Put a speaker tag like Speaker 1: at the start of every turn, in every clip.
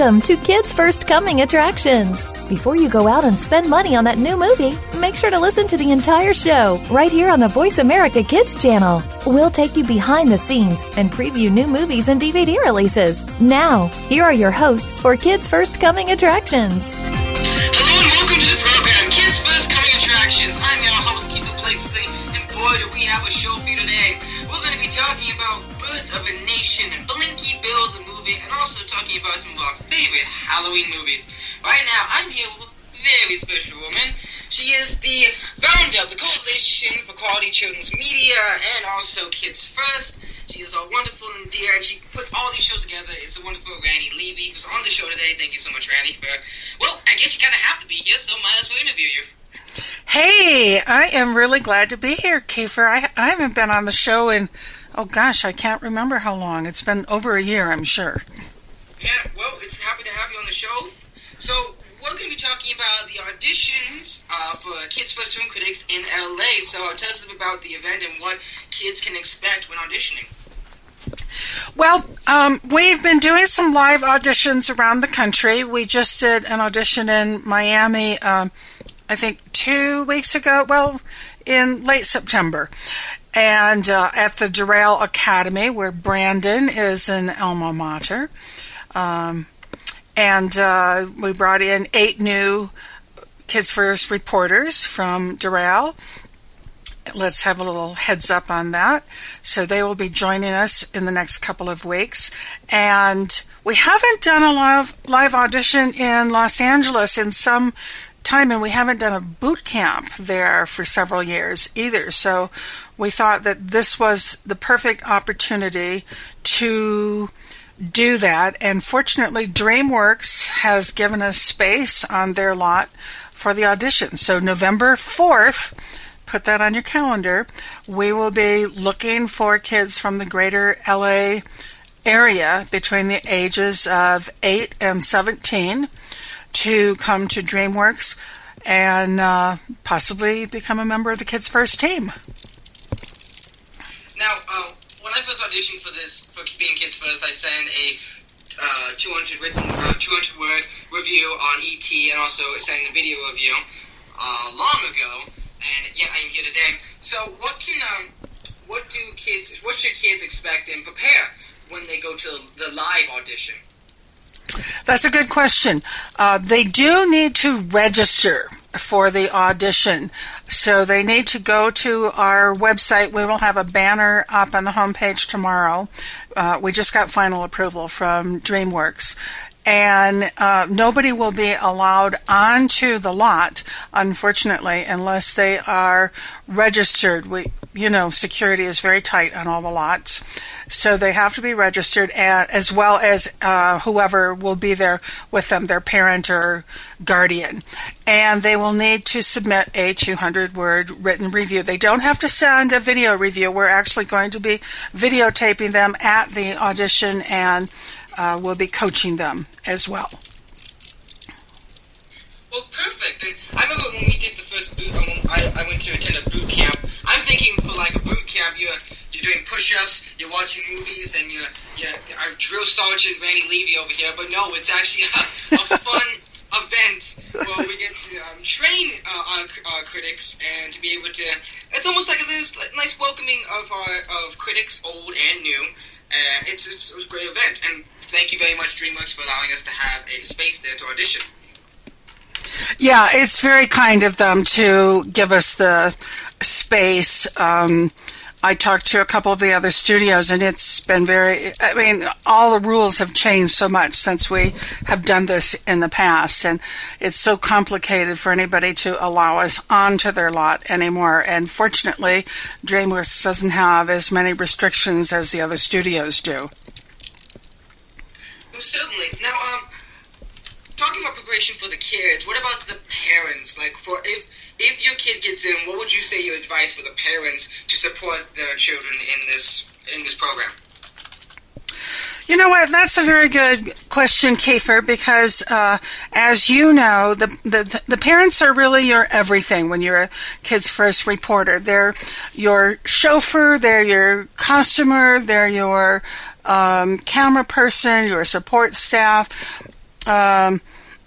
Speaker 1: Welcome to Kids First Coming Attractions. Before you go out and spend money on that new movie, make sure to listen to the entire show right here on the Voice America Kids channel. We'll take you behind the scenes and preview new movies and DVD releases. Now, here are your hosts for Kids First Coming Attractions.
Speaker 2: Hello and welcome to the program, Kids First Coming Attractions. I'm your host, Kiefer Blakeslee, and boy, do we have a show for you today. We're going to be talking about Birth of a Nation and Blinky Bill the movie, and also talking about some of our favorite Halloween movies. Right now, I'm here with a very special woman. She is the founder of the Coalition for Quality Children's Media and also Kids First. She is all wonderful and dear, and she puts all these shows together. It's a wonderful Ranny Levy, who's on the show today. Thank you so much, Ranny, for, well, I guess you kind of have to be here, so might as well interview you.
Speaker 3: Hey, I am really glad to be here, Kiefer. I, I haven't been on the show in, oh gosh, I can't remember how long. It's been over a year, I'm sure.
Speaker 2: Yeah, well, it's happy to have you on the show. So, we're going to be talking about the auditions uh, for Kids First Film Critics in LA. So, tell us about the event and what kids can expect when auditioning.
Speaker 3: Well, um, we've been doing some live auditions around the country. We just did an audition in Miami, um, I think two weeks ago, well, in late September. And uh, at the Doral Academy, where Brandon is an alma mater. Um, and uh, we brought in eight new Kids First reporters from Doral let's have a little heads up on that. So they will be joining us in the next couple of weeks. And we haven't done a live, live audition in Los Angeles in some time, and we haven't done a boot camp there for several years either. So we thought that this was the perfect opportunity to do that. And fortunately, DreamWorks has given us space on their lot for the audition. So November 4th, put that on your calendar. We will be looking for kids from the greater LA area between the ages of 8 and 17 to come to DreamWorks and uh, possibly become a member of the Kids First team.
Speaker 2: Now, uh, when I first auditioned for this, for being Kids First, I sent a uh, 200 written, uh, 200 word review on ET and also sent a video review uh, long ago and yet I am here today. So, what can um, what do kids, what should kids expect and prepare when they go to the live audition?
Speaker 3: That's a good question. Uh, they do need to register for the audition. So they need to go to our website. We will have a banner up on the homepage tomorrow. Uh, we just got final approval from DreamWorks and uh, nobody will be allowed onto the lot, unfortunately, unless they are registered. We, you know, security is very tight on all the lots, so they have to be registered, as well as uh, whoever will be there with them, their parent or guardian, and they will need to submit a 200-word written review. They don't have to send a video review. We're actually going to be videotaping them at the audition and uh, will be coaching them as well.
Speaker 2: Well, perfect. I remember when we did the first boot. Um, I, I went to attend a boot camp. I'm thinking for like a boot camp, you're you're doing push-ups, you're watching movies, and you're you're our drill sergeant Ranny Levy over here. But no, it's actually a, a fun event where we get to um, train uh, our, our, critics and to be able to. It's almost like a nice, nice welcoming of our of critics, old and new. Uh, it's, it's, it was a great event, and thank you very much, DreamWorks, for allowing us to have a space there to audition.
Speaker 3: Yeah, it's very kind of them to give us the space. Um, I talked to a couple of the other studios, and it's been very. I mean, all the rules have changed so much since we have done this in the past, and it's so complicated for anybody to allow us onto their lot anymore. And fortunately, DreamWorks doesn't have as many restrictions as the other studios do.
Speaker 2: Well, certainly. Now, um, talking about preparation for the kids, what about the parents? Like, for if if your kid gets in, what would you say your advice for the parents to support their children in this in this program?
Speaker 3: You know what? That's a very good question, Kiefer, because uh, as you know, the, the the parents are really your everything when you're a kid's first reporter. They're your chauffeur, they're your customer, they're your um, camera person, your support staff. Um,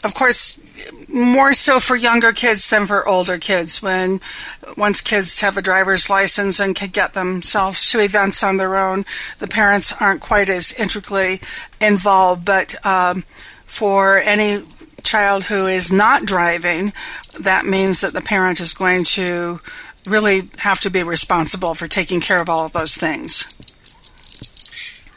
Speaker 3: of course, more so for younger kids than for older kids. When once kids have a driver's license and can get themselves to events on their own, the parents aren't quite as intricately involved. But um, for any child who is not driving, that means that the parent is going to really have to be responsible for taking care of all of those things.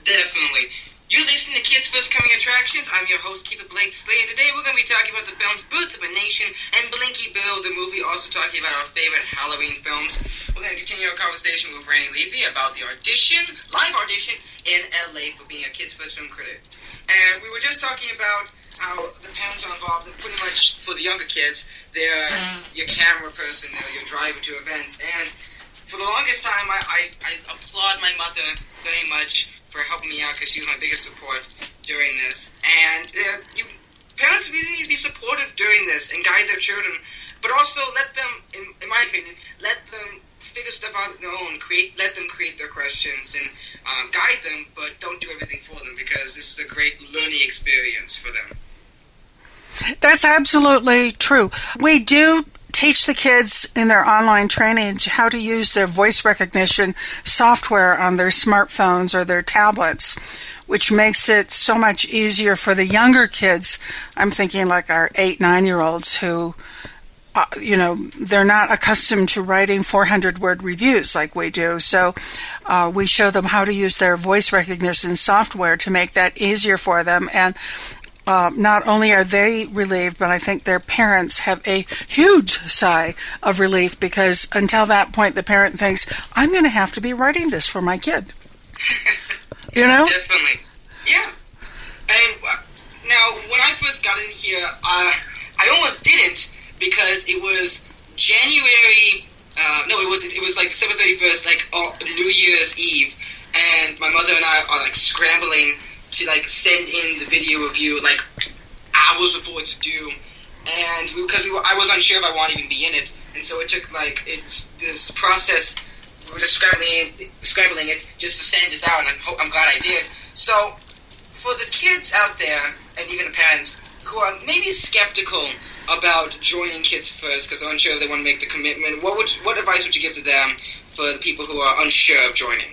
Speaker 2: Definitely. You're listening to Kids First Coming Attractions. I'm your host, Kiefer Blakeslee, and today we're going to be talking about the films Birth of a Nation and Blinky Bill, the movie, also talking about our favorite Halloween films. We're going to continue our conversation with Brandy Levy about the audition, live audition, in LA for being a Kids First film critic. And we were just talking about how the parents are involved, and pretty much for the younger kids, they're mm. your camera person, they're your driver to events. And for the longest time, I, I, I applaud my mother very much for helping me out because she was my biggest support during this. And uh, you, parents really need to be supportive during this and guide their children, but also let them, in, in my opinion, let them figure stuff out on their own. Create, let them create their questions and uh, guide them, but don't do everything for them because this is a great learning experience for them.
Speaker 3: That's absolutely true. We do teach the kids in their online training how to use their voice recognition software on their smartphones or their tablets, which makes it so much easier for the younger kids. I'm thinking like our eight, nine year olds who, uh, you know, they're not accustomed to writing 400 word reviews like we do. So uh, we show them how to use their voice recognition software to make that easier for them. And uh, not only are they relieved, but I think their parents have a huge sigh of relief because until that point, the parent thinks, I'm going to have to be writing this for my kid. you know?
Speaker 2: Definitely. Yeah. And uh, now, when I first got in here, uh, I almost didn't because it was January. Uh, no, it was it was like December thirty first, like oh, New Year's Eve, and my mother and I are like scrambling to like send in the video review like hours before it's due, and because we, were, I was unsure if I wanted to even be in it, and so it took like it's this process. We were just scrambling, scrambling it just to send this out, and I'm, ho- I'm glad I did. So, for the kids out there, and even the parents who are maybe skeptical about joining Kids First because they're unsure if they want to make the commitment, what would what advice would you give to them for the people who are unsure of joining?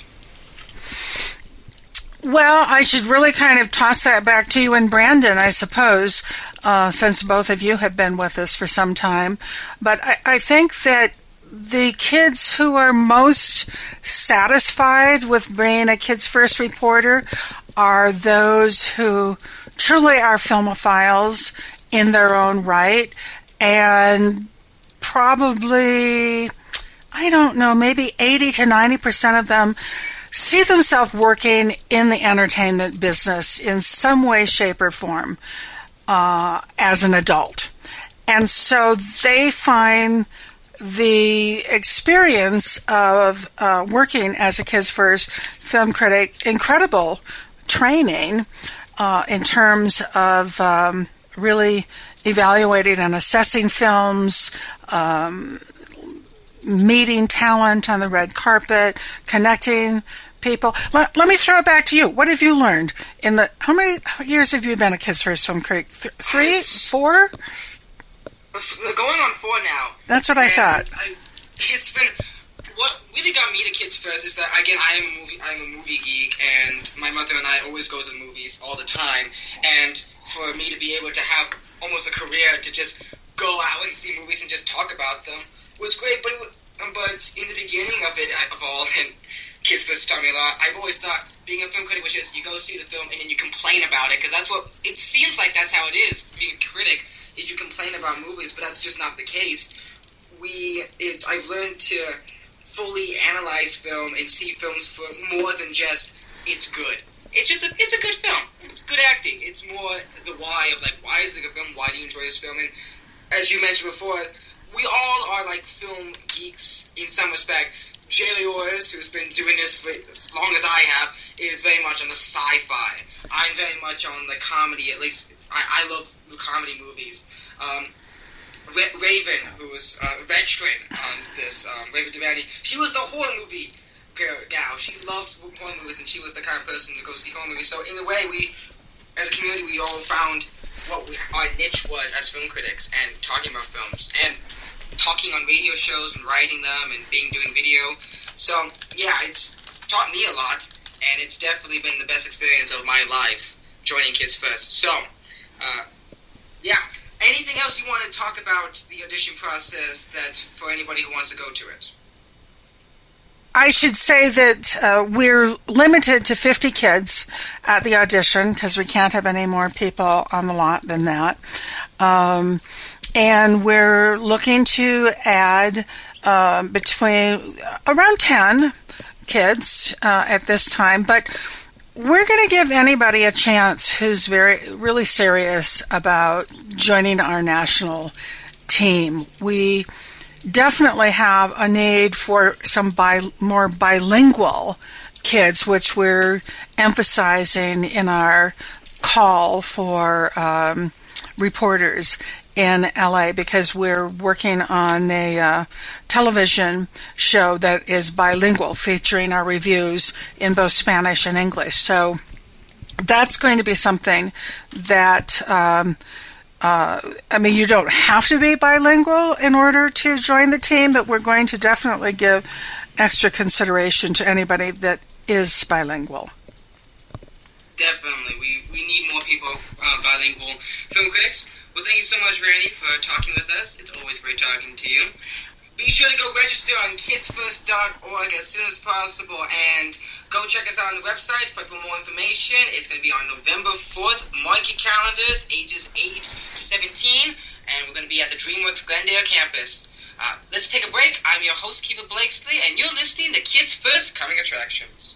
Speaker 3: Well, I should really kind of toss that back to you and Brandon, I suppose, uh, since both of you have been with us for some time. But I, I think that the kids who are most satisfied with being a Kids First reporter are those who truly are filmophiles in their own right and probably, I don't know, maybe 80 to 90% of them see themselves working in the entertainment business in some way, shape, or form uh, as an adult. And so they find the experience of uh, working as a Kids First film critic incredible training uh, in terms of um, really evaluating and assessing films, um, meeting talent on the red carpet, connecting people. Let, let, me throw it back to you. What have you learned in the? How many years have you been a Kids First Film Critic? Th- three, four?
Speaker 2: Going on four now.
Speaker 3: That's what I thought.
Speaker 2: I, it's been what really got me to Kids First is that again I am a movie I'm a movie geek and my mother and I always go to the movies all the time and for me to be able to have almost a career to just go out and see movies and just talk about them was great. But but in the beginning of it of all and taught me a lot. I've always thought being a film critic was just you go see the film and then you complain about it because that's what it seems like. That's how it is being a critic. Is you complain about movies, but that's just not the case. We it's I've learned to fully analyze film and see films for more than just it's good. It's just a, it's a good film. It's good acting. It's more the why of like why is it a good film? Why do you enjoy this film? And as you mentioned before, we all are like film geeks in some respect. Jerry Orris, who's been doing this for as long as I have, is very much on the sci-fi. I'm very much on the comedy. At least I, I love the comedy movies. Um, Ra- Raven, who's a veteran on this, um, Raven Devani, she was the horror movie girl, gal. She loved horror movies, and she was the kind of person to go see horror movies. So in a way, we, as a community, we all found what we, our niche was as film critics and talking about films and talking on radio shows and writing them and being doing video. So yeah, it's taught me a lot, and it's definitely been the best experience of my life joining Kids First. So, uh, yeah. Anything else you want to talk about the audition process that for anybody who wants to go to it?
Speaker 3: I should say that uh, we're limited to 50 kids at the audition because we can't have any more people on the lot than that. Um, and we're looking to add uh, between around 10 kids uh, at this time, but we're going to give anybody a chance who's very really serious about joining our national team. We definitely have a need for some bi- more bilingual kids, which we're emphasizing in our call for um, reporters in LA because we're working on a uh, television show that is bilingual, featuring our reviews in both Spanish and English. So that's going to be something that. Um, uh, I mean, you don't have to be bilingual in order to join the team, but we're going to definitely give extra consideration to anybody that is bilingual.
Speaker 2: Definitely. We, we need more people, uh, bilingual film critics. Well, thank you so much, Ranny, for talking with us. It's always great talking to you. Be sure to go register on kidsfirst.org as soon as possible and go check us out on the website for more information. It's going to be on November 4th. Mark calendars, ages 8 to 17, and we're going to be at the DreamWorks Glendale campus. Uh, let's take a break. I'm your host, Kiefer Blakesley, and you're listening to Kids First Coming Attractions.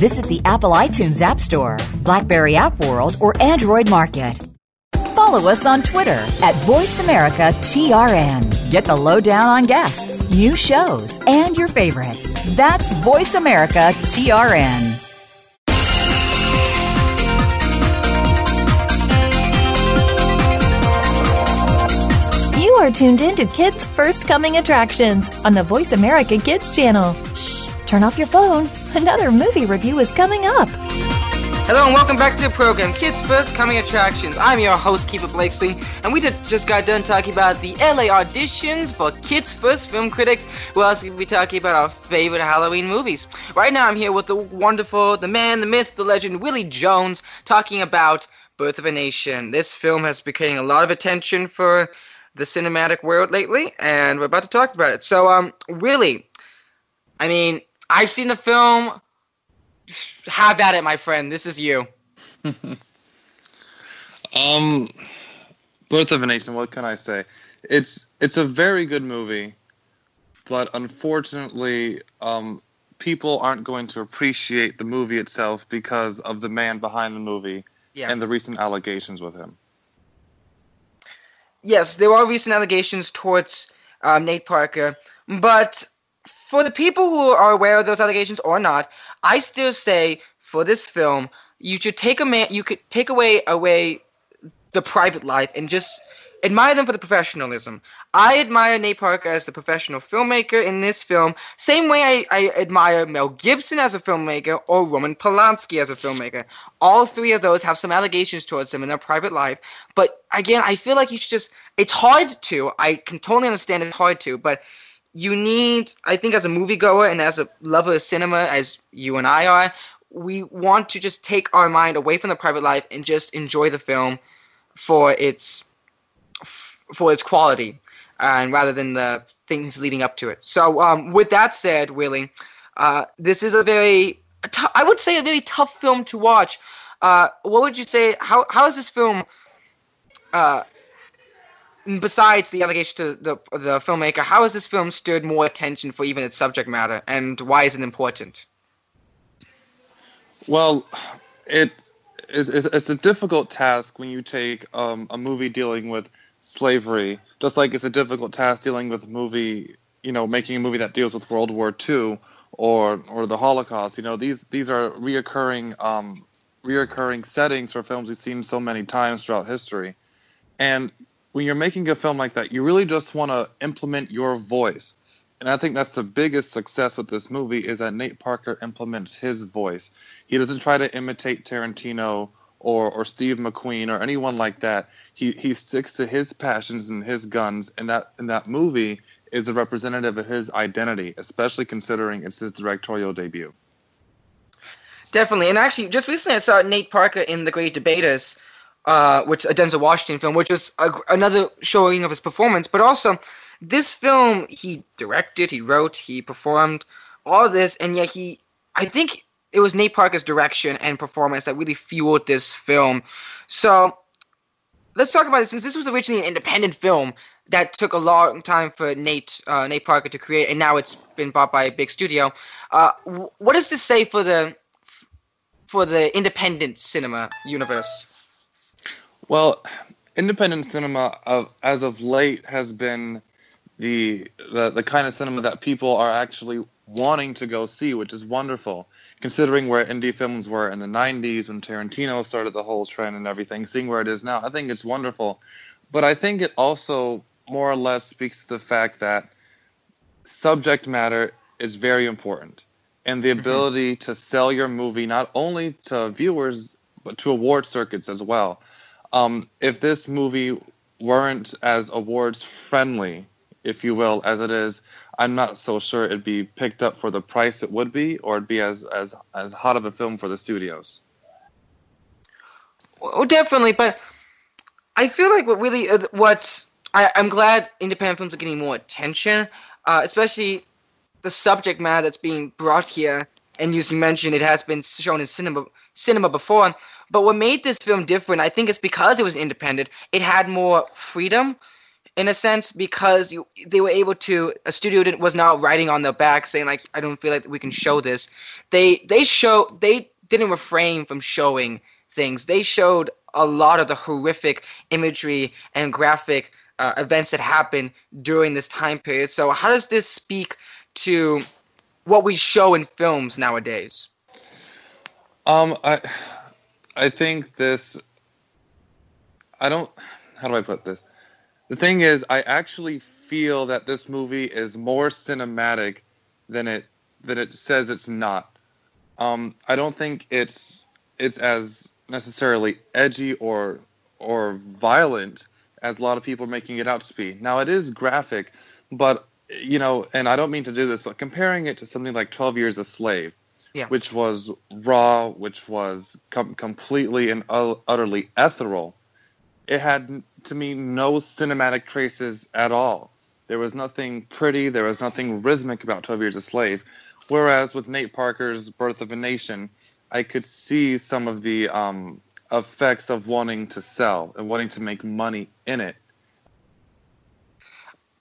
Speaker 4: Visit the Apple iTunes App Store, Blackberry App World, or Android Market. Follow us on Twitter at VoiceAmericaTRN. Get the lowdown on guests, new shows, and your favorites. That's Voice America TRN.
Speaker 1: You are tuned in to Kids First Coming Attractions on the Voice America Kids channel. Shh, turn off your phone. Another movie review is coming up.
Speaker 2: Hello and welcome back to the program, Kids First Coming Attractions. I'm your host, Kiefer Blakesley, and we just got done talking about the LA auditions for Kids First Film Critics. We're also going to be talking about our favorite Halloween movies. Right now, I'm here with the wonderful, the man, the myth, the legend, Willie Jones, talking about Birth of a Nation. This film has been getting a lot of attention for the cinematic world lately, and we're about to talk about it. So, um, really, I mean, I've seen the film. Have at it, my friend. This is you.
Speaker 5: um, Birth of a Nation. What can I say? It's it's a very good movie, but unfortunately, um, people aren't going to appreciate the movie itself because of the man behind the movie
Speaker 2: Yeah.
Speaker 5: and the recent allegations with him.
Speaker 2: yes, there are recent allegations towards um, Nate Parker, but for the people who are aware of those allegations or not, I still say for this film, you should take a man, you could take away away the private life and just admire them for the professionalism. I admire Nate Parker as the professional filmmaker in this film, same way I, I admire Mel Gibson as a filmmaker or Roman Polanski as a filmmaker. All three of those have some allegations towards them in their private life, but again, I feel like you should just, it's hard to, I can totally understand it's hard to, but you need, I think, as a moviegoer and as a lover of cinema, as you and I are, we want to just take our mind away from the private life and just enjoy the film for its for its quality, and rather than the things leading up to it. So, um, with that said, Willie, uh, this is a very, I would say, a very tough film to watch. Uh, what would you say? How how is this film? Besides the allegation to the the filmmaker, how has this film stirred more attention for even its subject matter, and why is it important?
Speaker 5: Well, it is it's a difficult task when you take um, a movie dealing with slavery, just like it's a difficult task dealing with movie, you know, making a movie that deals with World War II or or the Holocaust. You know, these these are reoccurring um, reoccurring settings for films we've seen so many times throughout history, and when you're making a film like that, you really just want to implement your voice. And I think that's the biggest success with this movie is that Nate Parker implements his voice. He doesn't try to imitate Tarantino or, or Steve McQueen or anyone like that. He he sticks to his passions and his guns, and that and that movie is a representative of his identity, especially considering it's his directorial debut.
Speaker 2: Definitely, and actually, just recently I saw Nate Parker in The Great Debaters, uh, which a Denzel Washington film, which was a, another showing of his performance. But also, this film he directed, he wrote, he performed all this, and yet he, I think it was Nate Parker's direction and performance that really fueled this film. So let's talk about this. Since this was originally an independent film that took a long time for Nate uh, Nate Parker to create, and now it's been bought by a big studio. Uh, what does this say for the for the independent cinema universe?
Speaker 5: Well, independent cinema of, as of late has been the, the the kind of cinema that people are actually wanting to go see, which is wonderful considering where indie films were in the 90s when Tarantino started the whole trend and everything, seeing where it is now, I think it's wonderful. But I think it also more or less speaks to the fact that subject matter is very important. And the mm-hmm. ability mm-hmm. to sell your movie not only to viewers, but to award circuits as well. Um, if this movie weren't as awards friendly, if you will, as it is, I'm not so sure it'd be picked up for the price it would be, or it'd be as as as hot of a film for the studios.
Speaker 2: Well, definitely, but I feel like what really uh, what I, am glad independent films are getting more attention, uh, especially the subject matter that's being brought here. And as you mentioned, it has been shown in cinema cinema before. But what made this film different, I think, is because it was independent. It had more freedom in a sense because you, they were able to a studio didn't, was not writing on their back saying like I don't feel like we can show this. They they show they didn't refrain from showing things. They showed a lot of the horrific imagery and graphic uh, events that happened during this time period. So how does this speak to what we show in films nowadays?
Speaker 5: Um, I I think this. I don't. How do I put this? The thing is, I actually feel that this movie is more cinematic than it than it says it's not. Um, I don't think it's it's as necessarily edgy or or violent as a lot of people are making it out to be. Now it is graphic, but you know, and I don't mean to do this, but comparing it to something like Twelve Years a Slave, yeah. which was raw, which was com- completely and utterly ethereal, it had to me no cinematic traces at all. There was nothing pretty, there was nothing rhythmic about 12 Years a Slave. Whereas with Nate Parker's Birth of a Nation, I could see some of the um, effects of wanting to sell and wanting to make money in it.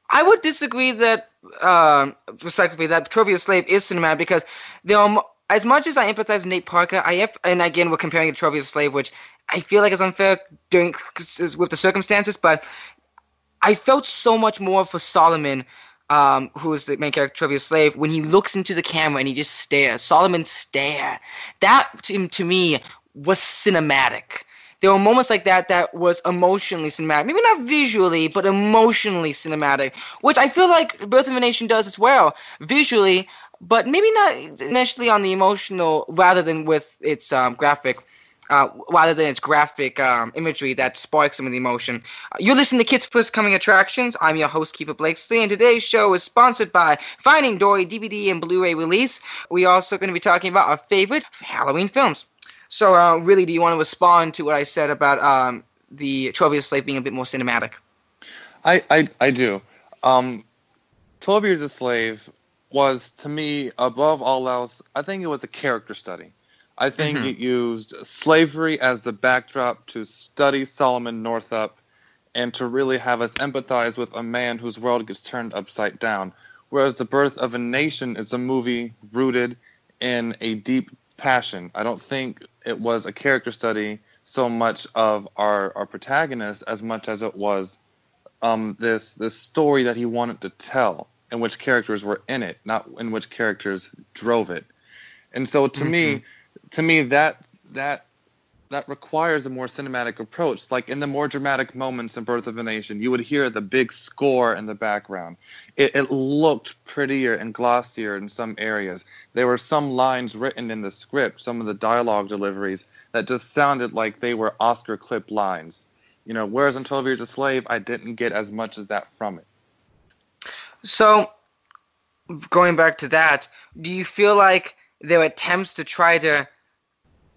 Speaker 2: I would disagree that, uh, respectively, that 12 Years a Slave is cinematic because there are as much as I empathize with Nate Parker, I have, and again we're comparing it to 12 Years a Slave, which I feel like is unfair during with the circumstances, but I felt so much more for Solomon, um, who is the main character, 12 Years a Slave, when he looks into the camera and he just stares. Solomon stare. That to, to me was cinematic. there were moments like that that was emotionally cinematic. Maybe not visually, but emotionally cinematic, which I feel like Birth of a Nation does as well. Visually, but maybe not initially on the emotional rather than with its um, graphic. Uh, rather than its graphic um, imagery that sparks some of the emotion. Uh, you're listening to Kids First Coming Attractions. I'm your host, Kiefer Blakesley, and today's show is sponsored by Finding Dory DVD and Blu ray release. We are also going to be talking about our favorite Halloween films. So, uh, really, do you want to respond to what I said about um, the 12 Years a Slave being a bit more cinematic?
Speaker 5: I, I, I do. Um, 12 Years a Slave was, to me, above all else, I think it was a character study. I think mm-hmm. it used slavery as the backdrop to study Solomon Northup and to really have us empathize with a man whose world gets turned upside down. Whereas The Birth of a Nation is a movie rooted in a deep passion. I don't think it was a character study so much of our, our protagonist as much as it was um, this this story that he wanted to tell and which characters were in it, not in which characters drove it. And so to mm-hmm. me, to me that that that requires a more cinematic approach. Like in the more dramatic moments in Birth of a Nation, you would hear the big score in the background. It, it, looked prettier and glossier in some areas. There were some lines written in the script, some of the dialogue deliveries, that just sounded like they were Oscar clip lines. You know, whereas in 12 Years a Slave, I didn't get as much as that from it.
Speaker 2: So, going back to that, do you feel like their attempts to try to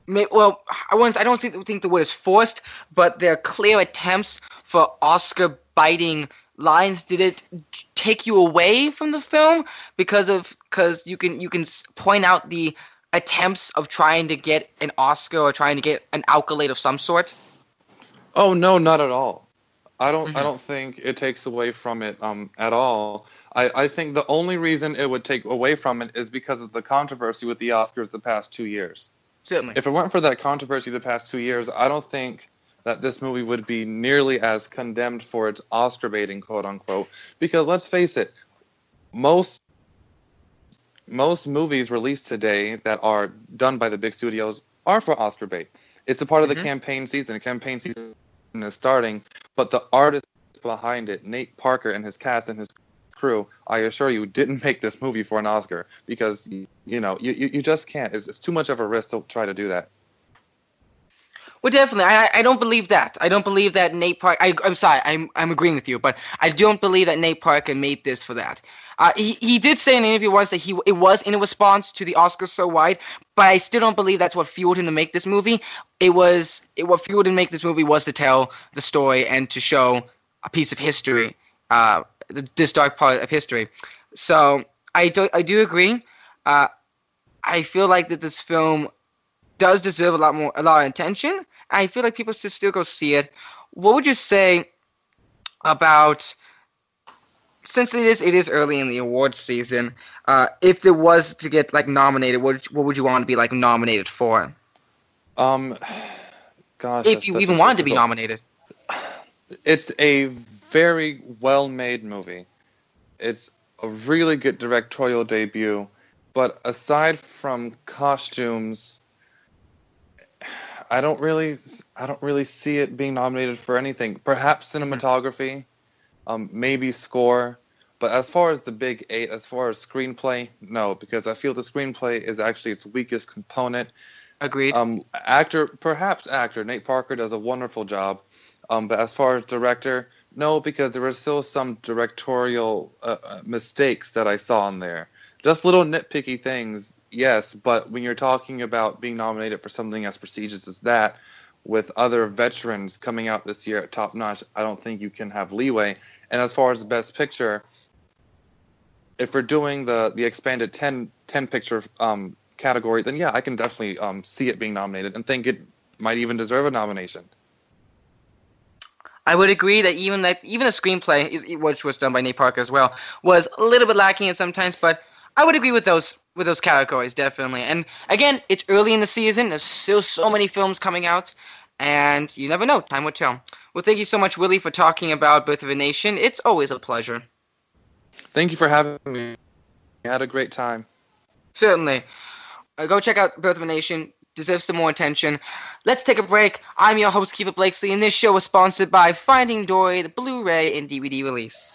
Speaker 2: well, I once I don't think, the word is forced, but their clear attempts for Oscar biting lines. Did it take you away from the film because of because you can you can point out the attempts of trying to get an Oscar or trying to get an accolade of some sort?
Speaker 5: Oh no, not at all. I don't mm-hmm. I don't think it takes away from it um, at all. I, I think the only reason it would take away from it is because of the controversy with the Oscars the past two years.
Speaker 2: Certainly.
Speaker 5: If it weren't for that controversy the past two years, I don't think that this movie would be nearly as condemned for its Oscar baiting, quote unquote. Because let's face it, most most movies released today that are done by the big studios are for Oscar bait. It's a part of the mm-hmm. campaign season. The campaign season is starting, but the artist behind it, Nate Parker and his cast and his crew, I assure you, didn't make this movie for an Oscar because you know you, you, just can't. It's, it's too much of a risk to try to do that.
Speaker 2: Well, definitely. I, I don't believe that. I don't believe that Nate Park. I, I'm sorry. I'm I'm agreeing with you, but I don't believe that Nate Parker made this for that. Uh, he, he did say in an interview once that he it was in a response to the Oscars So White, but I still don't believe that's what fueled him to make this movie. It was it, what fueled him to make this movie was to tell the story and to show a piece of history. Uh, this dark part of history. So I do I do agree. Uh, I feel like that this film does deserve a lot more a lot of attention. I feel like people should still go see it. What would you say about since it is it is early in the awards season? Uh, if there was to get like nominated, what what would you want to be like nominated for?
Speaker 5: Um, gosh,
Speaker 2: if you even wanted to be nominated,
Speaker 5: it's a very well made movie. It's a really good directorial debut, but aside from costumes, I don't really I don't really see it being nominated for anything. Perhaps cinematography, um, maybe score, but as far as the big eight, as far as screenplay, no, because I feel the screenplay is actually its weakest component.
Speaker 2: Agreed.
Speaker 5: Um, actor, perhaps actor Nate Parker does a wonderful job, um, but as far as director, no, because there were still some directorial uh, uh, mistakes that I saw in there. Just little nitpicky things, yes, but when you're talking about being nominated for something as prestigious as that, with other veterans coming out this year at top notch, I don't think you can have leeway. And as far as the best picture, if we're doing the the expanded 10, 10 picture um, category, then yeah, I can definitely um, see it being nominated and think it might even deserve a nomination.
Speaker 2: I would agree that even that even the screenplay, is, which was done by Nate Parker as well, was a little bit lacking at sometimes. But I would agree with those with those categories definitely. And again, it's early in the season. There's still so many films coming out, and you never know. Time will tell. Well, thank you so much, Willie, for talking about Birth of a Nation. It's always a pleasure.
Speaker 5: Thank you for having me. I had a great time.
Speaker 2: Certainly. Uh, go check out Birth of a Nation. deserves some more attention. Let's take a break. I'm your host, Kiefer Blakesley, and this show is sponsored by Finding Dory, the Blu ray and DVD release.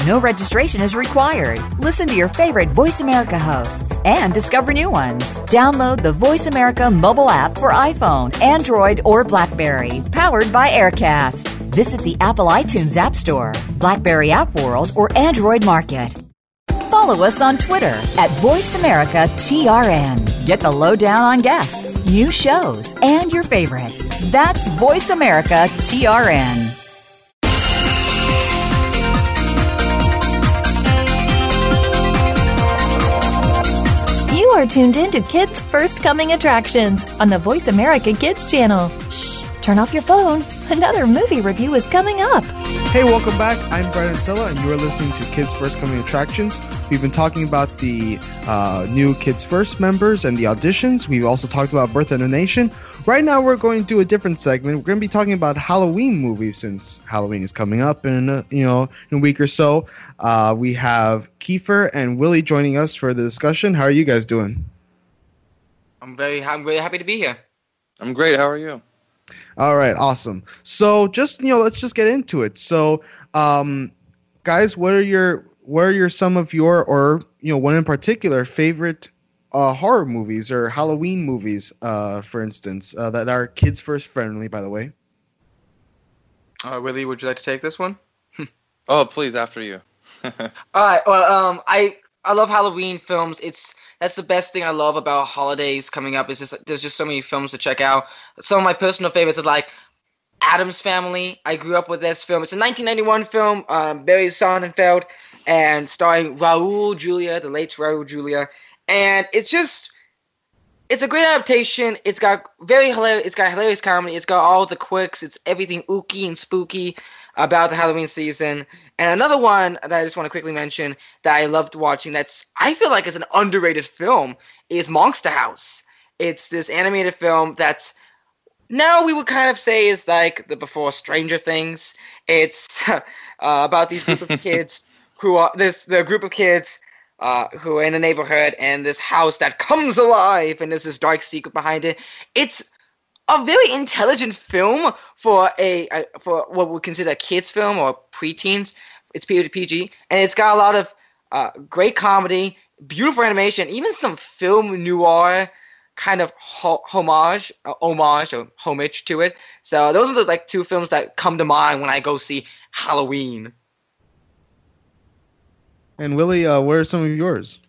Speaker 4: No registration is required. Listen to your favorite Voice America hosts and discover new ones. Download the Voice America mobile app for iPhone, Android, or Blackberry, powered by Aircast. Visit the Apple iTunes App Store, Blackberry App World, or Android Market. Follow us on Twitter at VoiceAmericaTRN. Get the lowdown on guests, new shows, and your favorites. That's VoiceAmericaTRN.
Speaker 1: Are tuned in to Kids First Coming Attractions on the Voice America Kids channel. Shh, turn off your phone. Another movie review is coming up.
Speaker 6: Hey, welcome back. I'm Brian Silla, and you are listening to Kids First Coming Attractions. We've been talking about the uh, new Kids First members and the auditions. We've also talked about Birth of a Nation. Right now, we're going to do a different segment. We're going to be talking about Halloween movies since Halloween is coming up in a, you know in a week or so. Uh, we have Kiefer and Willie joining us for the discussion. How are you guys doing?
Speaker 2: I'm very, I'm very happy to be here.
Speaker 5: I'm great. How are you?
Speaker 6: All right, awesome. So just you know, let's just get into it. So, um, guys, what are your what are your some of your or you know one in particular favorite uh, horror movies or Halloween movies, uh, for instance, uh, that are kids first friendly, by the way?
Speaker 2: Uh, Willie, would you like to take this one?
Speaker 5: oh, please, after you.
Speaker 2: All right. Well, um, I I love Halloween films. It's that's the best thing I love about holidays coming up. Is just there's just so many films to check out. Some of my personal favorites are like Addams Family. I grew up with this film. It's a 1991 film, um, Barry Sonnenfeld, and starring Raul Julia, the late Raul Julia, and it's just it's a great adaptation. It's got very hilarious. It's got hilarious comedy. It's got all the quirks. It's everything ooky and spooky about the Halloween season. And another one that I just want to quickly mention that I loved watching that's I feel like is an underrated film is Monster House. It's this animated film that's now we would kind of say is like the before Stranger Things. It's uh, about these group of kids who are this the group of kids uh, who are in the neighborhood and this house that comes alive and there's this dark secret behind it. It's a very intelligent film for a, a for what we consider a kids film or preteens. It's PG, and it's got a lot of uh, great comedy, beautiful animation, even some film noir kind of ho- homage, uh, homage or homage to it. So those are the like two films that come to mind when I go see Halloween.
Speaker 6: And Willie, uh, what are some of yours?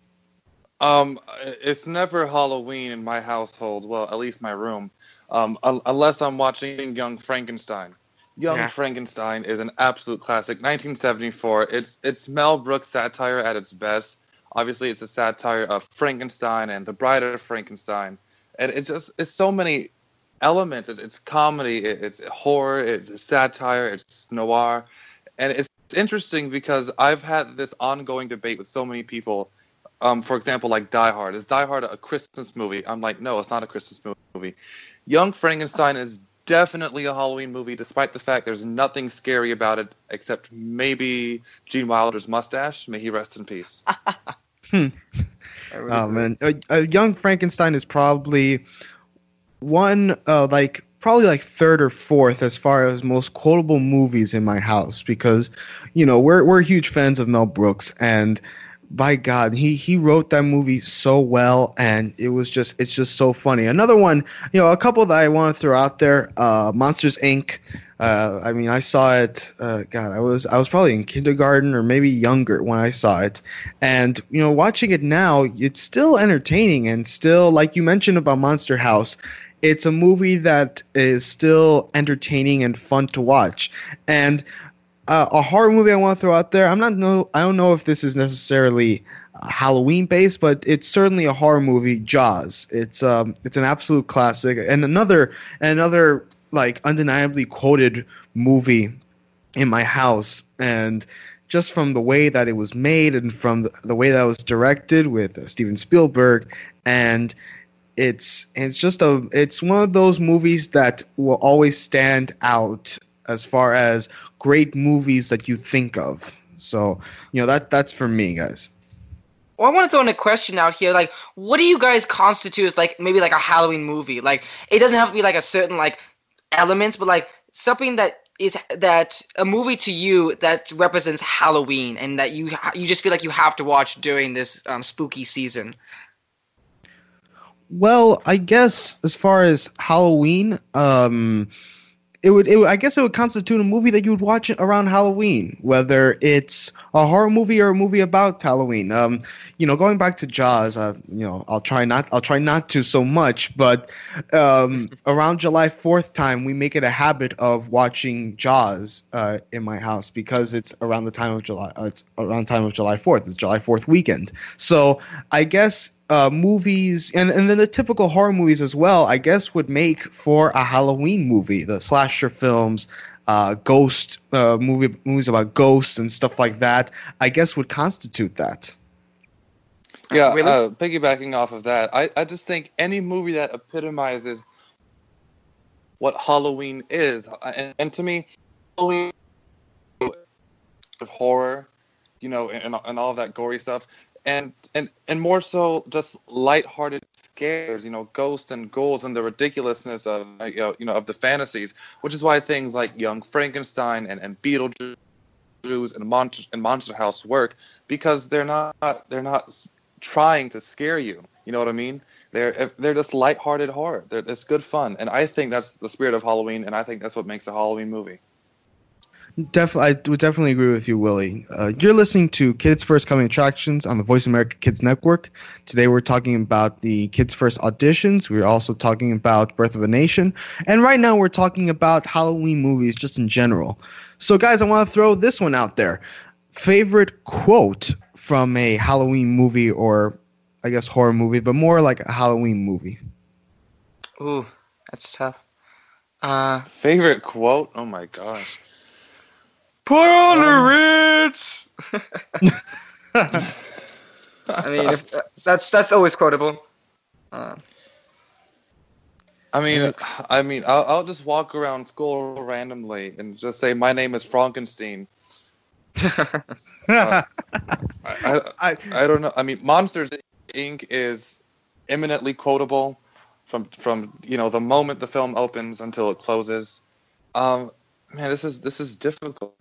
Speaker 5: Um, it's never Halloween in my household. Well, at least my room um, unless I'm watching Young Frankenstein. Young yeah. Frankenstein is an absolute classic. 1974. It's it's Mel Brooks satire at its best. Obviously, it's a satire of Frankenstein and the Bride of Frankenstein, and it just it's so many elements. It's, it's comedy, it's horror, it's satire, it's noir, and it's interesting because I've had this ongoing debate with so many people. Um, for example, like Die Hard. Is Die Hard a Christmas movie? I'm like, no, it's not a Christmas movie. Young Frankenstein is definitely a Halloween movie, despite the fact there's nothing scary about it except maybe Gene Wilder's mustache. May he rest in peace.
Speaker 6: hmm. Oh man, a, a, Young Frankenstein is probably one uh, like probably like third or fourth as far as most quotable movies in my house because you know we're we're huge fans of Mel Brooks and by God, he he wrote that movie so well, and it was just it's just so funny. Another one, you know, a couple that I want to throw out there, uh, Monsters Inc. Uh, I mean, I saw it. Uh, God, I was I was probably in kindergarten or maybe younger when I saw it, and you know, watching it now, it's still entertaining and still, like you mentioned about Monster House, it's a movie that is still entertaining and fun to watch. And uh, a horror movie I want to throw out there. I'm not no. I don't know if this is necessarily uh, Halloween based, but it's certainly a horror movie. Jaws. It's um it's an absolute classic and another another like undeniably quoted movie in my house and just from the way that it was made and from the, the way that was directed with uh, Steven Spielberg and it's it's just a it's one of those movies that will always stand out as far as great movies that you think of. So, you know, that that's for me, guys.
Speaker 2: Well, I want to throw in a question out here. Like, what do you guys constitute as like maybe like a Halloween movie? Like, it doesn't have to be like a certain like elements, but like something that is that a movie to you that represents Halloween and that you you just feel like you have to watch during this um, spooky season.
Speaker 6: Well, I guess as far as Halloween, um, it would, it would, I guess it would constitute a movie that you would watch around Halloween, whether it's a horror movie or a movie about Halloween. Um, you know, going back to Jaws, uh, you know, I'll try not, I'll try not to so much, but um, around July Fourth time, we make it a habit of watching Jaws uh, in my house because it's around the time of July. Uh, it's around time of July Fourth. It's July Fourth weekend. So I guess uh, movies and, and then the typical horror movies as well, I guess would make for a Halloween movie. The slasher films, uh, ghost uh, movie movies about ghosts and stuff like that, I guess would constitute that.
Speaker 5: Yeah, really? uh, piggybacking off of that, I, I just think any movie that epitomizes what Halloween is, uh, and, and to me, Halloween of horror, you know, and, and all of that gory stuff, and and and more so just light-hearted scares, you know, ghosts and ghouls and the ridiculousness of uh, you know, you know of the fantasies, which is why things like Young Frankenstein and and Beetlejuice and Monster and Monster House work because they're not they're not trying to scare you. You know what I mean? They're they're just light-hearted horror. They're, it's good fun, and I think that's the spirit of Halloween, and I think that's what makes a Halloween movie.
Speaker 6: Definitely, I would definitely agree with you, Willie. Uh, you're listening to Kids First Coming Attractions on the Voice America Kids Network. Today, we're talking about the Kids First auditions. We're also talking about Birth of a Nation, and right now, we're talking about Halloween movies just in general. So, guys, I want to throw this one out there. Favorite quote from a Halloween movie, or I guess horror movie, but more like a Halloween movie.
Speaker 2: Ooh, that's tough. Uh,
Speaker 5: favorite quote? Oh my gosh.
Speaker 2: Put on the Ritz. I mean, if, uh, that's that's always quotable. Uh,
Speaker 5: I mean, I mean, I'll, I'll just walk around school randomly and just say, "My name is Frankenstein." uh, I, I, I don't know. I mean, Monsters Inc. is eminently quotable from from you know the moment the film opens until it closes. Um, man, this is this is difficult.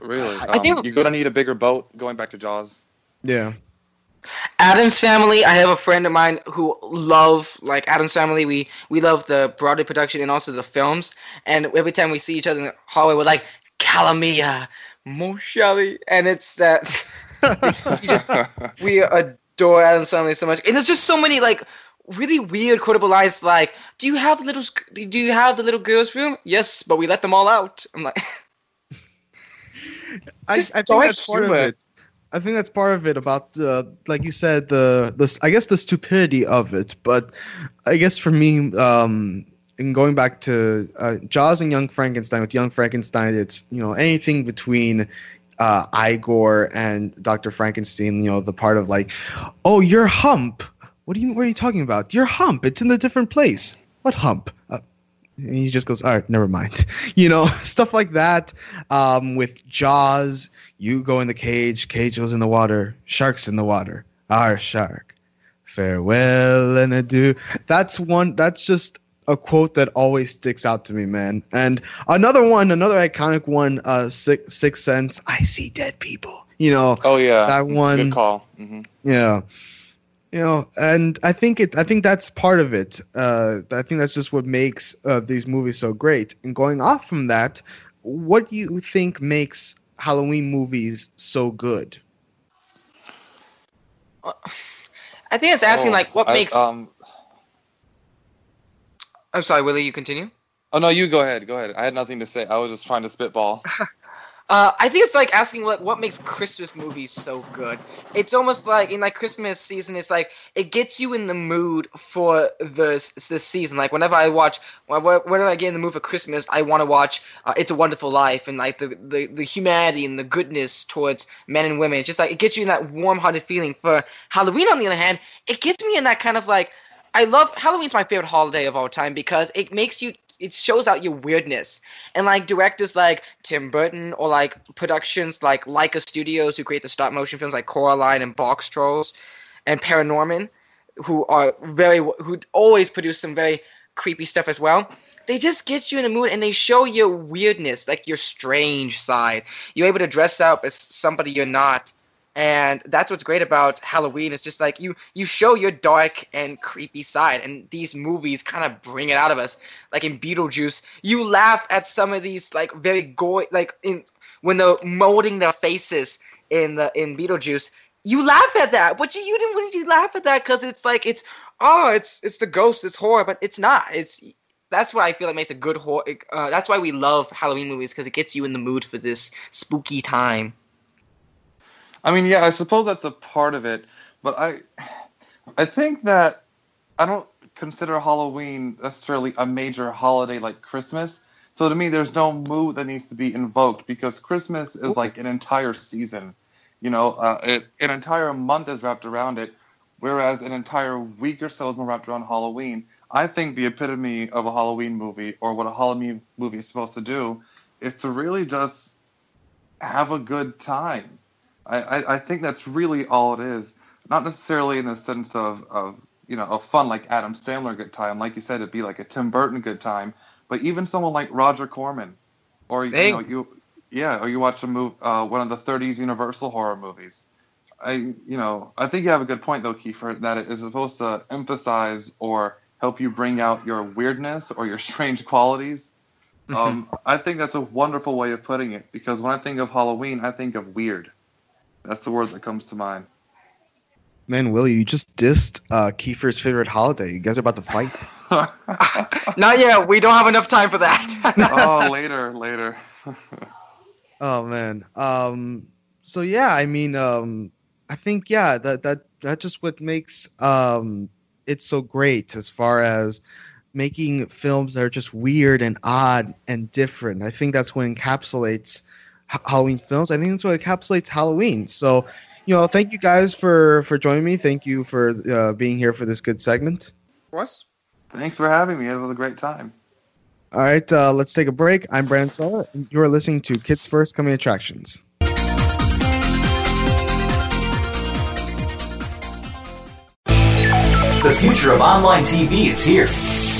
Speaker 5: Really? Um, I think you're gonna need a bigger boat. Going back to Jaws.
Speaker 6: Yeah.
Speaker 2: Addams Family. I have a friend of mine who love like Addams Family. We we love the Broadway production and also the films. And every time we see each other in the hallway, we're like Calamia, Moshelly, and it's that. we, just, we adore Addams Family so much, and there's just so many like really weird quotable lines like, "Do you have little? Do you have the little girls' room? Yes, but we let them all out." I'm like.
Speaker 6: I, I think that's part of it. I think that's part of it about uh, like you said the the I guess the stupidity of it, but I guess for me um and going back to uh, Jaws and Young Frankenstein with Young Frankenstein it's you know anything between uh, Igor and Dr. Frankenstein, you know, the part of like, oh, your hump. What do you? What are you talking about? Your hump. It's in a different place. What hump? Uh, and he just goes, all right, never mind. You know, stuff like that. Um, with Jaws, you go in the cage, cage goes in the water, sharks in the water. Our shark. Farewell and adieu. That's one, that's just a quote that always sticks out to me, man. And another one, another iconic one, uh, Six, Sixth Sense, I see dead people. You know,
Speaker 5: oh, yeah.
Speaker 6: That one.
Speaker 5: Good call. Mm-hmm.
Speaker 6: Yeah you know and i think it i think that's part of it uh, i think that's just what makes uh, these movies so great and going off from that what do you think makes halloween movies so good
Speaker 2: i think it's asking oh, like what
Speaker 5: I,
Speaker 2: makes
Speaker 5: um
Speaker 2: i'm sorry willie you continue
Speaker 5: Oh no, you go ahead. Go ahead. I had nothing to say. I was just trying to spitball.
Speaker 2: Uh, I think it's like asking what what makes Christmas movies so good. It's almost like in like Christmas season, it's like it gets you in the mood for the the season. Like whenever I watch, whenever I get in the mood for Christmas, I want to watch uh, It's a Wonderful Life and like the, the the humanity and the goodness towards men and women. It's just like it gets you in that warm-hearted feeling. For Halloween, on the other hand, it gets me in that kind of like I love Halloween's my favorite holiday of all time because it makes you it shows out your weirdness. And like directors like Tim Burton or like productions like Laika Studios who create the stop motion films like Coraline and Boxtrolls and Paranorman, who are very who always produce some very creepy stuff as well. They just get you in the mood and they show your weirdness, like your strange side. You're able to dress up as somebody you're not and that's what's great about Halloween. It's just like you you show your dark and creepy side, and these movies kind of bring it out of us. Like in Beetlejuice, you laugh at some of these like very gory, like in when they're molding their faces in the in Beetlejuice. You laugh at that, but you, you didn't did you laugh at that because it's like it's oh it's it's the ghost, it's horror, but it's not. It's that's what I feel like makes a good horror. Uh, that's why we love Halloween movies because it gets you in the mood for this spooky time.
Speaker 5: I mean, yeah, I suppose that's a part of it, but I, I think that I don't consider Halloween necessarily a major holiday like Christmas. So to me, there's no mood that needs to be invoked because Christmas is like an entire season. You know, uh, it, an entire month is wrapped around it, whereas an entire week or so is more wrapped around Halloween. I think the epitome of a Halloween movie, or what a Halloween movie is supposed to do, is to really just have a good time. I, I think that's really all it is. Not necessarily in the sense of, of you know a fun like Adam Sandler good time, like you said, it'd be like a Tim Burton good time. But even someone like Roger Corman, or you know you yeah, or you watch a move uh, one of the '30s Universal horror movies. I you know I think you have a good point though, Kiefer, that it is supposed to emphasize or help you bring out your weirdness or your strange qualities. Mm-hmm. Um, I think that's a wonderful way of putting it because when I think of Halloween, I think of weird. That's the word that comes to mind.
Speaker 6: Man, Willie, you just dissed uh, Kiefer's favorite holiday. You guys are about to fight.
Speaker 2: Not yet. We don't have enough time for that.
Speaker 5: oh, later, later.
Speaker 6: oh man. Um. So yeah, I mean, um, I think yeah, that that that just what makes um it so great as far as making films that are just weird and odd and different. I think that's what encapsulates Halloween films. I think that's what encapsulates Halloween. So, you know, thank you guys for for joining me. Thank you for uh, being here for this good segment.
Speaker 5: Of course. Thanks for having me. It was a great time.
Speaker 6: All right, uh, let's take a break. I'm Brandon Sulla, and you are listening to Kids First Coming Attractions.
Speaker 7: The future of online TV is here.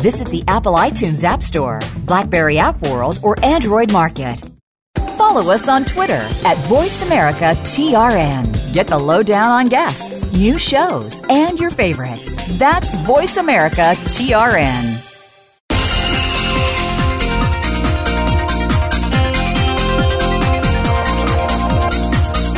Speaker 4: Visit the Apple iTunes App Store, Blackberry App World, or Android Market. Follow us on Twitter at VoiceAmericaTRN. Get the lowdown on guests, new shows, and your favorites. That's VoiceAmericaTRN.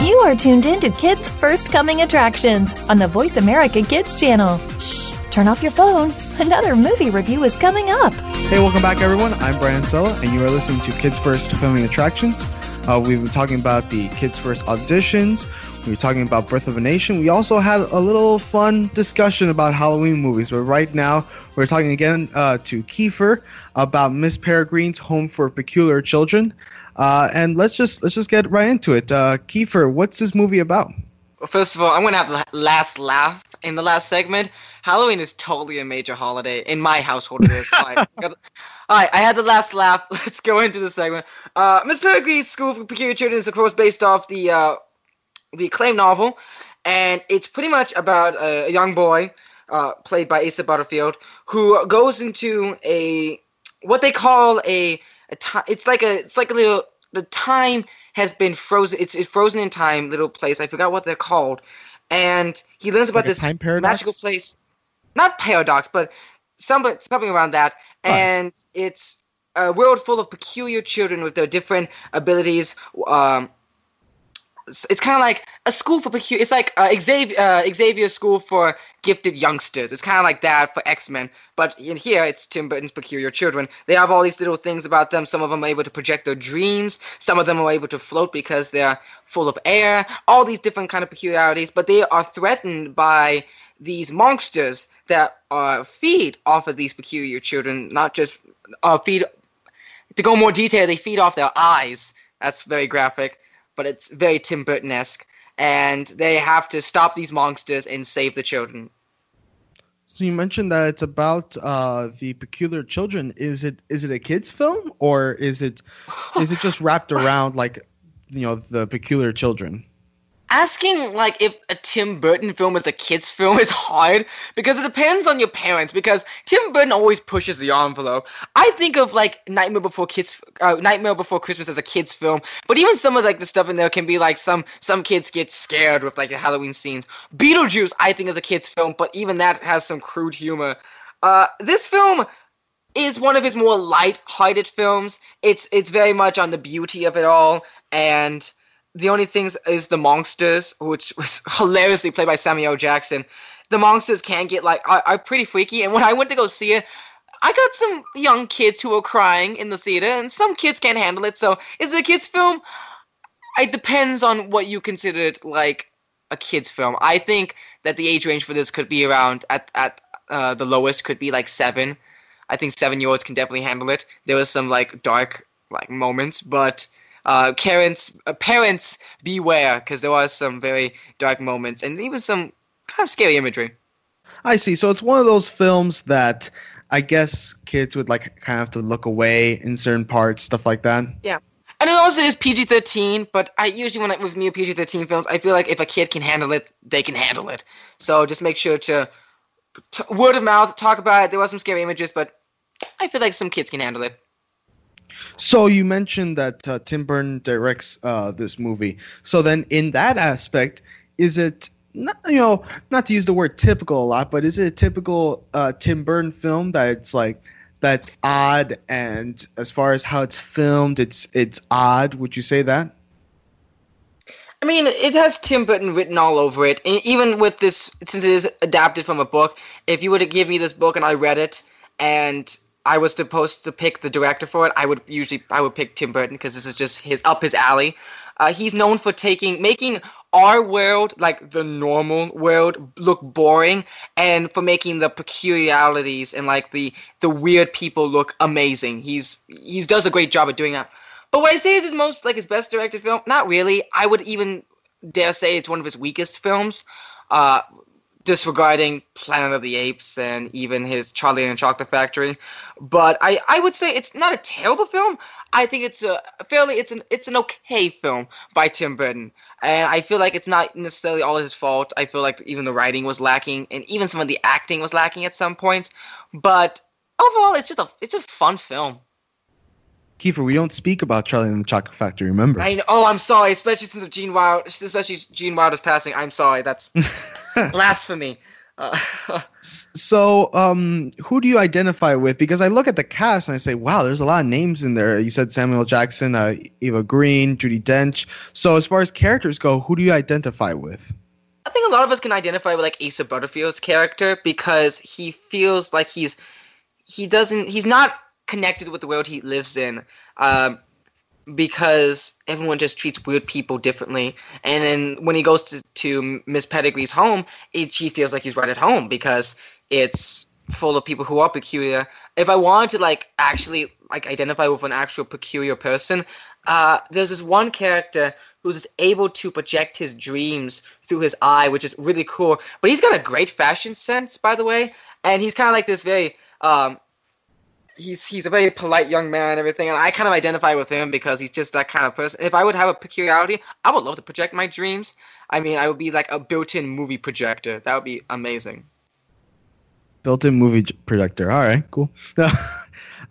Speaker 1: You are tuned in to Kids First Coming Attractions on the Voice America Kids channel. Shh, turn off your phone. Another movie review is coming up.
Speaker 6: Hey, welcome back, everyone. I'm Brian Sulla, and you are listening to Kids First Coming Attractions. Uh, we've been talking about the Kids First auditions. We were talking about Birth of a Nation. We also had a little fun discussion about Halloween movies. But right now, we're talking again uh, to Kiefer about Miss Peregrine's Home for Peculiar Children. Uh, and let's just let's just get right into it. Uh, Kiefer, what's this movie about?
Speaker 2: Well, first of all, I'm gonna have the last laugh in the last segment. Halloween is totally a major holiday in my household. It is. all, right. I had the last laugh. Let's go into the segment. Uh, Miss Peregrine's School for Peculiar Children is, of course, based off the uh, the acclaimed novel, and it's pretty much about a, young boy uh, played by Asa Butterfield who goes into a what they call a, a time. It's like a it's like a little the time has been frozen. It's, it's frozen in time little place. I forgot what they're called, and he learns about
Speaker 6: Like
Speaker 2: this magical place. Not paradox, but some, something around that. And it's a world full of peculiar children with their different abilities. Um, it's, kind of like a school for peculiar. It's like uh, Xavier uh, school for gifted youngsters. It's kind of like that for X Men, but in here it's Tim Burton's Peculiar Children. They have all these little things about them. Some of them are able to project their dreams. Some of them are able to float because they're full of air. All these different kind of peculiarities, but they are threatened by these monsters that uh, feed off of these peculiar children. Not just uh, feed. To go more detail, they feed off their eyes. That's very graphic but it's very Tim Burton esque. And they have to stop these monsters and save the children.
Speaker 6: So you mentioned that it's about uh, the peculiar children. Is it is it a kids film or is it is it just wrapped around like you know the peculiar children?
Speaker 2: Asking like if a Tim Burton film is a kids film is hard because it depends on your parents. Because Tim Burton always pushes the envelope. I think of like Nightmare Before Kids, uh, Nightmare Before Christmas as a kids film, but even some of like the stuff in there can be like some some kids get scared with like the Halloween scenes. Beetlejuice I think is a kids film, but even that has some crude humor. Uh, this film is one of his more light-hearted films. It's it's very much on the beauty of it all, and the only things is the monsters, which was hilariously played by Samuel Jackson. The monsters can get like are, are pretty freaky, and when I went to go see it, I got some young kids who were crying in the theater, and some kids can't handle it. So, is it a kids film? It depends on what you consider like a kids film. I think that the age range for this could be around at at uh, the lowest could be like seven. I think seven year olds can definitely handle it. There was some like dark like moments, but uh, parents uh, parents beware because there was some very dark moments and even some kind of scary imagery.
Speaker 6: I see. So it's one of those films that I guess kids would like kind of have to look away in certain parts, stuff like that.
Speaker 2: Yeah. And it also is PG thirteen, but I usually when I, with me PG thirteen films, I feel like if a kid can handle it, they can handle it. So just make sure to t- word of mouth talk about it. There was some scary images, but I feel like some kids can handle it.
Speaker 6: So you mentioned that uh, Tim Burton directs uh, this movie. So then, in that aspect, is it not, you know not to use the word typical a lot, but is it a typical uh, Tim Burton film that it's like that's odd and as far as how it's filmed, it's it's odd. Would you say that?
Speaker 2: I mean, it has Tim Burton written all over it. And even with this, since it is adapted from a book, if you were to give me this book and I read it, and I was supposed to pick the director for it, I would usually I would pick Tim Burton because this is just his up his alley. Uh, he's known for taking making our world like the normal world look boring, and for making the peculiarities and like the the weird people look amazing. He's he does a great job at doing that. But what I say is his most like his best directed film, not really. I would even dare say it's one of his weakest films. Uh, disregarding Planet of the Apes and even his Charlie and the Chocolate Factory. But I, I would say it's not a terrible film. I think it's a fairly it's an it's an okay film by Tim Burton. And I feel like it's not necessarily all his fault. I feel like even the writing was lacking and even some of the acting was lacking at some points. But overall it's just a it's a fun film.
Speaker 6: Kiefer, we don't speak about Charlie and the Chocolate Factory. Remember?
Speaker 2: I know. Oh, I'm sorry. Especially since of Gene Wilder, especially Gene Wilder's passing. I'm sorry. That's blasphemy. Uh,
Speaker 6: so, um, who do you identify with? Because I look at the cast and I say, wow, there's a lot of names in there. You said Samuel Jackson, uh, Eva Green, Judi Dench. So, as far as characters go, who do you identify with?
Speaker 2: I think a lot of us can identify with like Asa Butterfield's character because he feels like he's he doesn't he's not connected with the world he lives in. Um, because everyone just treats weird people differently. And then when he goes to, to Miss Pettigrew's home, it, she feels like he's right at home because it's full of people who are peculiar. If I wanted to like actually like identify with an actual peculiar person, uh, there's this one character who's able to project his dreams through his eye, which is really cool. But he's got a great fashion sense, by the way, and he's kind of like this very um, he's he's a very polite young man and everything, and I kind of identify with him because he's just that kind of person. If I would have a peculiarity, I would love to project my dreams. I mean, I would be like a built-in movie projector. That would be amazing.
Speaker 6: Built-in movie projector. All right, cool.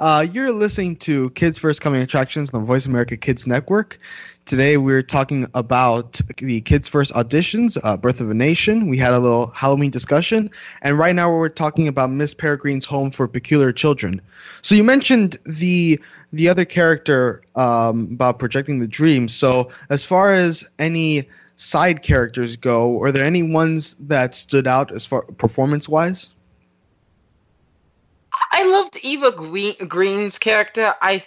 Speaker 6: uh, you're listening to Kids First Coming Attractions on the Voice America Kids Network. Today we're talking about the Kids First auditions, uh, Birth of a Nation. We had a little Halloween discussion, and right now we're talking about Miss Peregrine's Home for Peculiar Children. So you mentioned the the other character um, about projecting the dream. So as far as any side characters go, are there any ones that stood out as far performance wise?
Speaker 2: I loved Eva Green, Green's character. I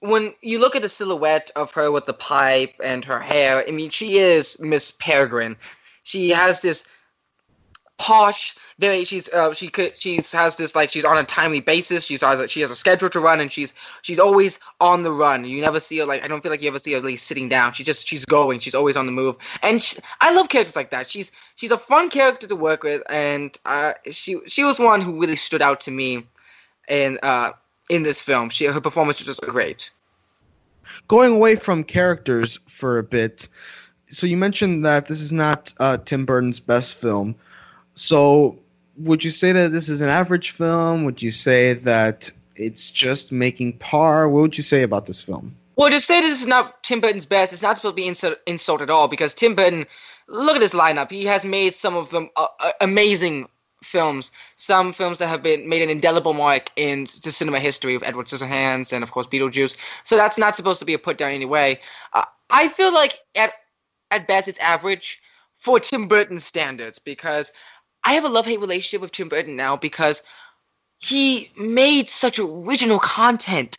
Speaker 2: when you look at the silhouette of her with the pipe and her hair, I mean, she is Miss Peregrine. She has this posh, very. She's uh, she could she's has this like she's on a timely basis. She's has a, she has a schedule to run, and she's she's always on the run. You never see her like I don't feel like you ever see her like sitting down. She just she's going. She's always on the move, and she, I love characters like that. She's she's a fun character to work with, and uh, she she was one who really stood out to me, and uh, in this film. She her performance was just great.
Speaker 6: Going away from characters for a bit, so you mentioned that this is not uh, Tim Burton's best film. So would you say that this is an average film? Would you say that it's just making par? What would you say about this film?
Speaker 2: Well, to say this is not Tim Burton's best, it's not supposed to be insult, insult at all because Tim Burton, look at his lineup. He has made some of them uh, uh amazing films, some films that have been made an indelible mark in the cinema history of Edward Scissorhands and of course Beetlejuice. So that's not supposed to be a put down anyway. Uh, I feel like at at best it's average for Tim Burton standards because I have a love hate relationship with Tim Burton now because he made such original content.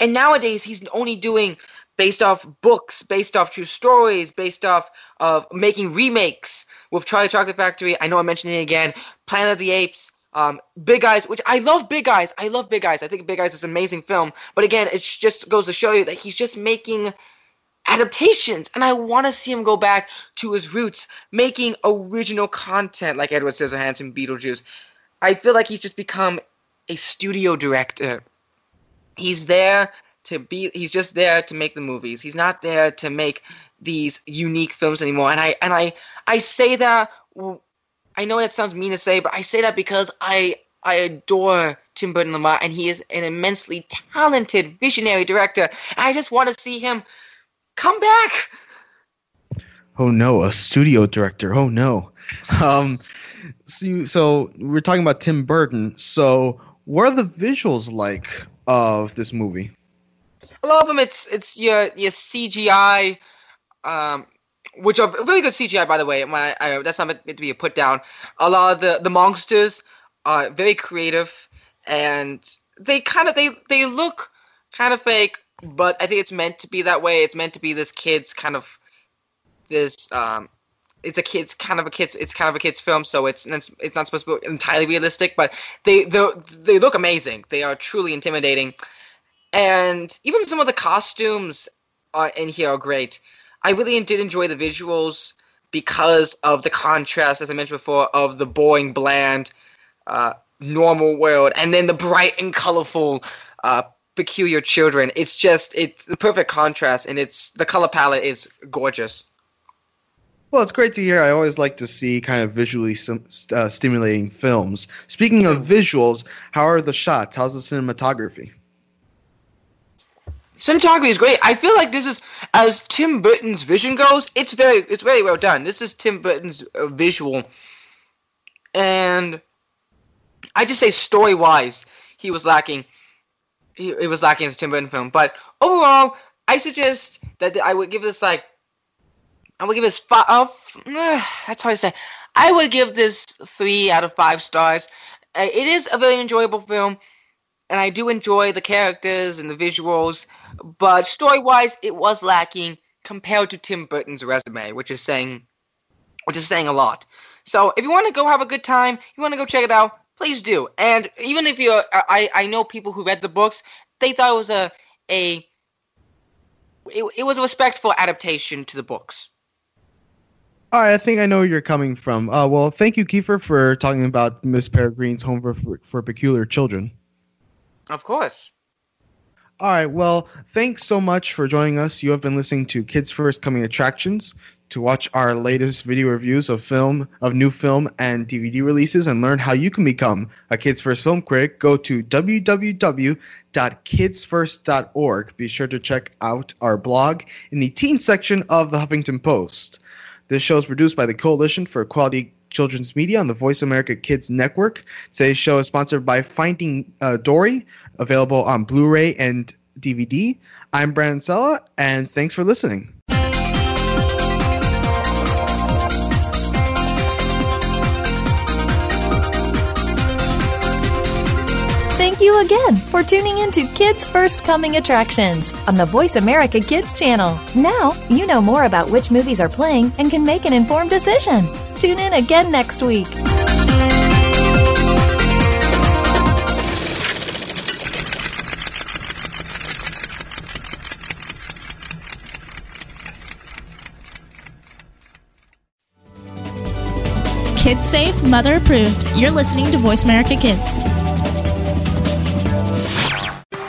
Speaker 2: And nowadays he's only doing based off books, based off true stories, based off of making remakes with Charlie Chocolate Factory. I know I'm mentioning it again. Planet of the Apes, um, Big Eyes, which I love Big Eyes. I love Big Eyes. I think Big Eyes is an amazing film. But again, it just goes to show you that he's just making adaptations. And I want to see him go back to his roots, making original content like Edward Scissorhands and Beetlejuice. I feel like he's just become a studio director. He's there to be he's just there to make the movies. He's not there to make these unique films anymore. And I and I I say that I know that sounds mean to say, but I say that because I I adore Tim Burton Lamar, and he is an immensely talented, visionary director. I just want to see him come back.
Speaker 6: Oh no, a studio director. Oh no. Um, so, so we're talking about Tim Burton. So, what are the visuals like of this movie?
Speaker 2: a lot of them it's it's your your CGI, um, which are really good CGI by the way. When I, I, that's not meant to be a put down. A lot of the the monsters are very creative, and they kind of they they look kind of fake, but I think it's meant to be that way. It's meant to be this kid's kind of this um it's a kid's kind of a kids it's kind of a kids film so it's it's, it's not supposed to be entirely realistic but they they they look amazing they are truly intimidating and even some of the costumes are, in here are great. I really did enjoy the visuals because of the contrast, as I mentioned before, of the boring, bland, uh, normal world, and then the bright and colorful, uh, peculiar children. It's just it's the perfect contrast, and it's the color palette is gorgeous.
Speaker 6: Well, it's great to hear. I always like to see kind of visually sim- uh, stimulating films. Speaking of visuals, how are the shots? How's the cinematography?
Speaker 2: cinematography is great. I feel like this is as Tim Burton's vision goes. It's very it's very well done. This is Tim Burton's uh, visual, and I just say story wise, he was lacking. It was lacking as a Tim Burton film. But overall, I suggest that I would give this like I would give this five. Uh, that's hard to say. I would give this three out of five stars. Uh, it is a very enjoyable film and I do enjoy the characters and the visuals, but story wise, it was lacking compared to Tim Burton's resume, which is saying, which is saying a lot. So if you want to go have a good time, you want to go check it out, please do. And even if you're, I I know people who read the books, they thought it was a a it, it was a respectful adaptation to the books.
Speaker 6: All right, I think I know where you're coming from. Uh, well, thank you, Kiefer, for talking about Miss Peregrine's Home for, for Peculiar Children.
Speaker 8: Of course.
Speaker 6: All right. Well, thanks so much for joining us. You have been listening to Kids First Coming Attractions. To watch our latest video reviews of film, of new film and DVD releases, and learn how you can become a Kids First film critic, go to www.kidsfirst.org. Be sure to check out our blog in the teen section of the Huffington Post. This show is produced by the Coalition for Quality Children's Media on the Voice America Kids Network. Today's show is sponsored by Finding uh, Dory, available on Blu ray and DVD. I'm Brandon Sella, and thanks for listening.
Speaker 1: You again for tuning in to Kids First Coming Attractions on the Voice America Kids channel. Now you know more about which movies are playing and can make an informed decision. Tune in again next week.
Speaker 9: Kids safe, mother approved. You're listening to Voice America Kids.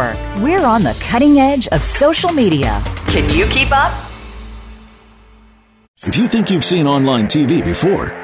Speaker 4: Network. We're on the cutting edge of social media. Can you keep up?
Speaker 10: If you think you've seen online TV before,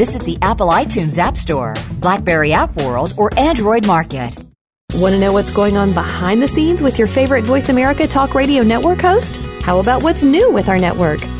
Speaker 4: Visit the Apple iTunes App Store, Blackberry App World, or Android Market.
Speaker 11: Want to know what's going on behind the scenes with your favorite Voice America Talk Radio Network host? How about what's new with our network?